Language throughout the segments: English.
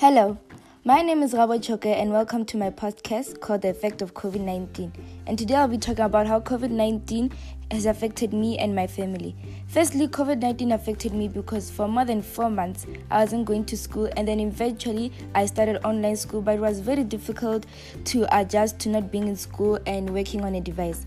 Hello, my name is Rabo Choke and welcome to my podcast called The Effect of COVID 19. And today I'll be talking about how COVID 19 has affected me and my family. Firstly, COVID 19 affected me because for more than four months I wasn't going to school, and then eventually I started online school, but it was very difficult to adjust to not being in school and working on a device.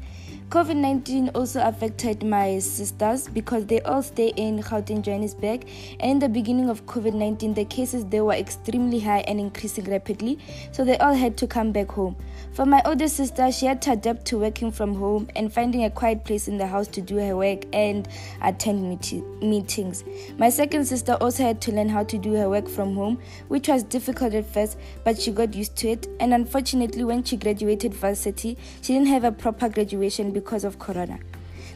COVID 19 also affected my sisters because they all stay in Gauteng, Johannesburg. And in the beginning of COVID 19, the cases they were extremely high and increasing rapidly, so they all had to come back home. For my older sister, she had to adapt to working from home and finding a quiet place in the house to do her work and attend meet- meetings. My second sister also had to learn how to do her work from home, which was difficult at first, but she got used to it. And unfortunately, when she graduated varsity, she didn't have a proper graduation because of corona.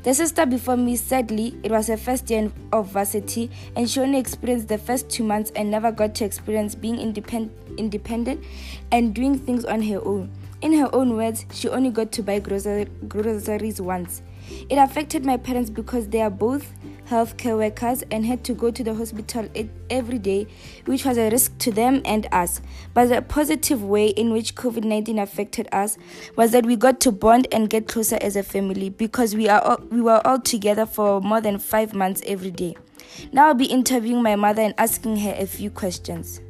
The sister before me, sadly, it was her first year of varsity, and she only experienced the first two months and never got to experience being independ- independent and doing things on her own. In her own words, she only got to buy groceries once. It affected my parents because they are both healthcare workers and had to go to the hospital every day, which was a risk to them and us. But the positive way in which COVID 19 affected us was that we got to bond and get closer as a family because we, are all, we were all together for more than five months every day. Now I'll be interviewing my mother and asking her a few questions.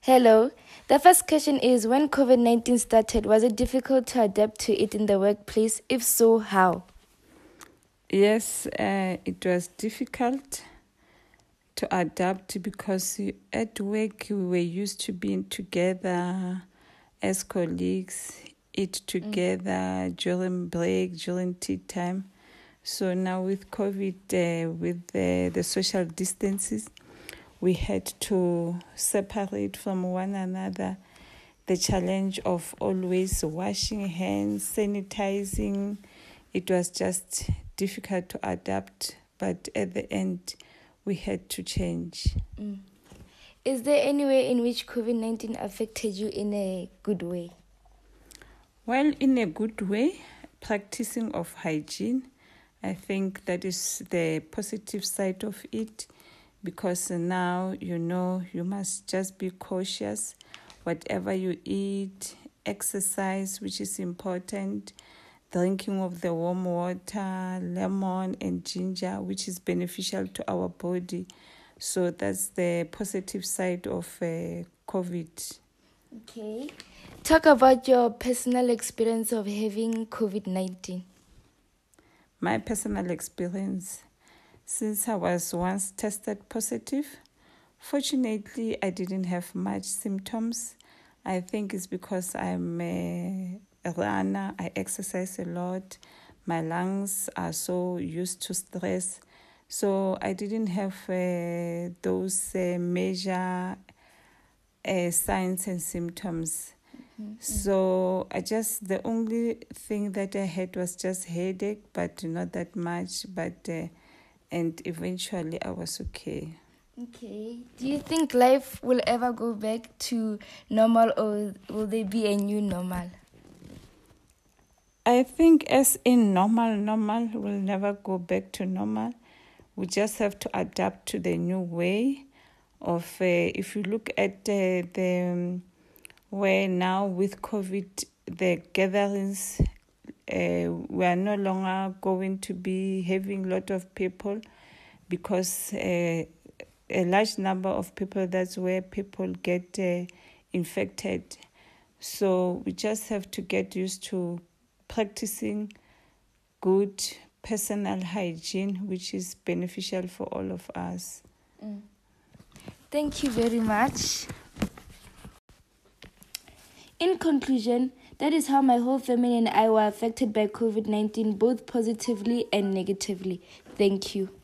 Hello. The first question is When COVID 19 started, was it difficult to adapt to it in the workplace? If so, how? Yes, uh, it was difficult to adapt because at work we were used to being together as colleagues, eat together mm. during break, during tea time. So now with COVID, uh, with the, the social distances, we had to separate from one another the challenge of always washing hands, sanitizing. It was just difficult to adapt, but at the end, we had to change. Mm. Is there any way in which COVID 19 affected you in a good way? Well, in a good way, practicing of hygiene. I think that is the positive side of it because now you know you must just be cautious. Whatever you eat exercise which is important drinking of the warm water lemon and ginger which is beneficial to our body. So that's the positive side of uh, covid. Okay. Talk about your personal experience of having covid-19 my personal experience since I was once tested positive. Fortunately, I didn't have much symptoms. I think it's because I'm a, runner, I exercise a lot, my lungs are so used to stress. So I didn't have uh, those uh, major uh, signs and symptoms. Mm-hmm. So I just the only thing that I had was just headache, but not that much. But uh, and eventually I was okay. Okay. Do you think life will ever go back to normal or will there be a new normal? I think, as in normal, normal will never go back to normal. We just have to adapt to the new way of. Uh, if you look at uh, the um, where now with COVID, the gatherings uh, we are no longer going to be having a lot of people because uh, a large number of people that's where people get uh, infected. So we just have to get used to practicing good personal hygiene which is beneficial for all of us. Mm. thank you very much. In conclusion that is how my whole family and I were affected by COVID 19, both positively and negatively. Thank you.